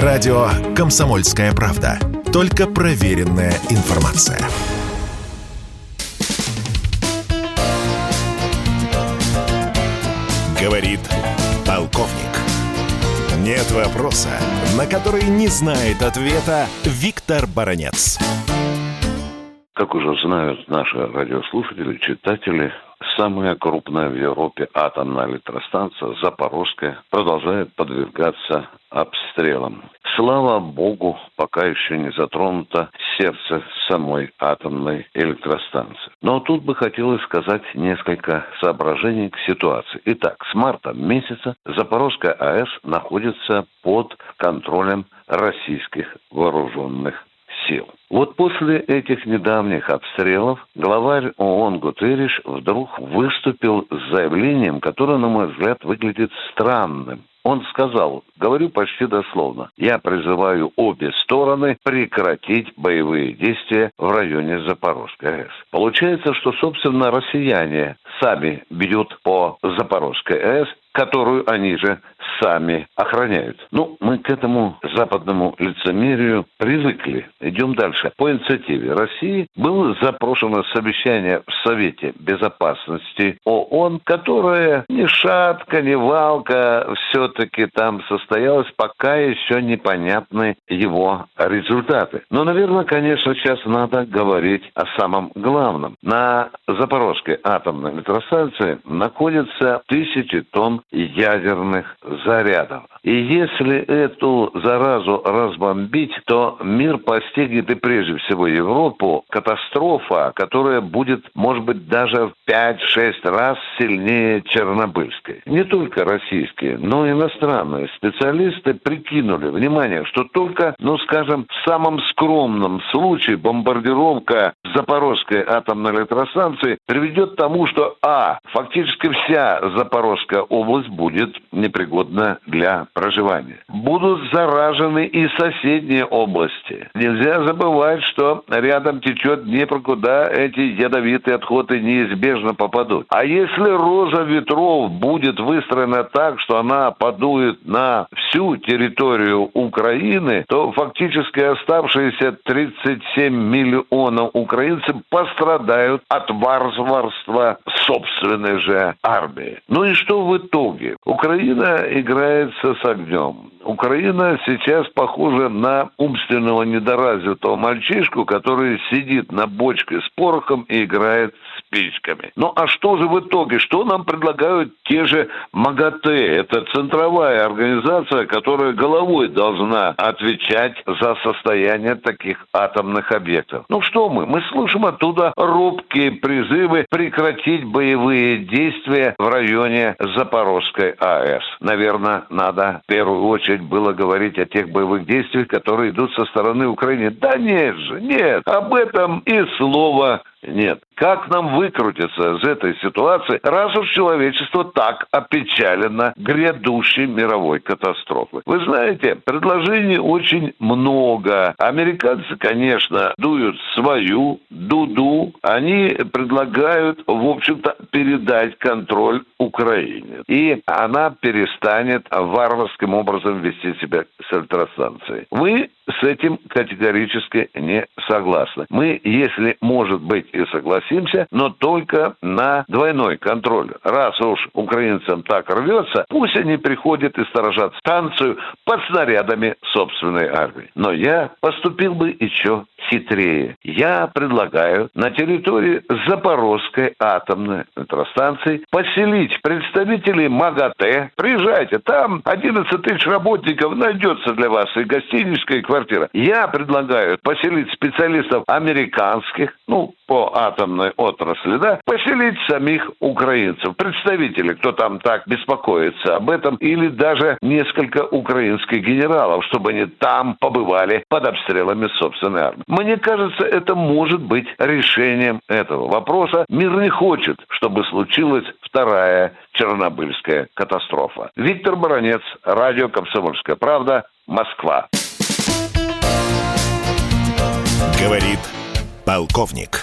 Радио «Комсомольская правда». Только проверенная информация. Говорит полковник. Нет вопроса, на который не знает ответа Виктор Баранец. Как уже знают наши радиослушатели, читатели, самая крупная в Европе атомная электростанция Запорожская продолжает подвергаться обстрелам. Слава богу, пока еще не затронуто сердце самой атомной электростанции. Но тут бы хотелось сказать несколько соображений к ситуации. Итак, с марта месяца Запорожская АЭС находится под контролем российских вооруженных сил. Вот после этих недавних обстрелов главарь ООН Гутерриш вдруг выступил с заявлением, которое, на мой взгляд, выглядит странным. Он сказал, говорю почти дословно, я призываю обе стороны прекратить боевые действия в районе Запорожской АЭС. Получается, что, собственно, россияне сами бьют по Запорожской АЭС, которую они же сами охраняют. Ну, мы к этому западному лицемерию привыкли. Идем дальше. По инициативе России было запрошено совещание в Совете Безопасности ООН, которое ни шатка, ни валка все-таки там состоялось, пока еще непонятны его результаты. Но, наверное, конечно, сейчас надо говорить о самом главном. На Запорожской атомной электростанции находится тысячи тонн ядерных зарядов. И если эту заразу разбомбить, то мир постигнет и прежде всего Европу катастрофа, которая будет, может быть, даже в 5-6 раз сильнее Чернобыльской. Не только российские, но и иностранные специалисты прикинули, внимание, что только, ну скажем, в самом скромном случае бомбардировка Запорожской атомной электростанции приведет к тому, что А. Фактически вся Запорожская область будет непригодна для проживания. Будут заражены и соседние области. Нельзя забывать, что рядом течет Днепр, куда эти ядовитые отходы неизбежно попадут. А если роза ветров будет выстроена так, что она подует на всю территорию Украины, то фактически оставшиеся 37 миллионов украинцев пострадают от варварства собственной же армии. Ну и что в итоге? Украина играется с огнем. Украина сейчас похожа на умственного недоразвитого мальчишку, который сидит на бочке с порохом и играет спичками. Ну а что же в итоге? Что нам предлагают те же МАГАТЭ? Это центровая организация, которая головой должна отвечать за состояние таких атомных объектов. Ну что мы? Мы слышим оттуда робкие призывы прекратить боевые действия в районе Запорожской АЭС. Наверное, надо в первую очередь было говорить о тех боевых действиях, которые идут со стороны Украины. Да нет же, нет. Об этом и слова нет. Как нам выкрутиться из этой ситуации, раз уж человечество так опечалено грядущей мировой катастрофой? Вы знаете, предложений очень много. Американцы, конечно, дуют свою дуду. Они предлагают, в общем-то, передать контроль Украине. И она перестанет варварским образом вести себя с электростанцией. Вы с этим категорически не согласны. Мы, если может быть, и согласимся, но только на двойной контроль. Раз уж украинцам так рвется, пусть они приходят и сторожат станцию под снарядами собственной армии. Но я поступил бы еще хитрее. Я предлагаю на территории Запорожской атомной электростанции поселить представителей МАГАТЭ. Приезжайте, там 11 тысяч работников найдется для вас и гостиничная, и квартира. Я предлагаю поселить специалистов американских, ну, по атомной отрасли, да, поселить самих украинцев, представителей, кто там так беспокоится об этом, или даже несколько украинских генералов, чтобы они там побывали под обстрелами собственной армии. Мне кажется, это может быть решением этого вопроса. Мир не хочет, чтобы случилась вторая Чернобыльская катастрофа. Виктор Баранец, радио «Комсомольская правда», Москва. Говорит полковник.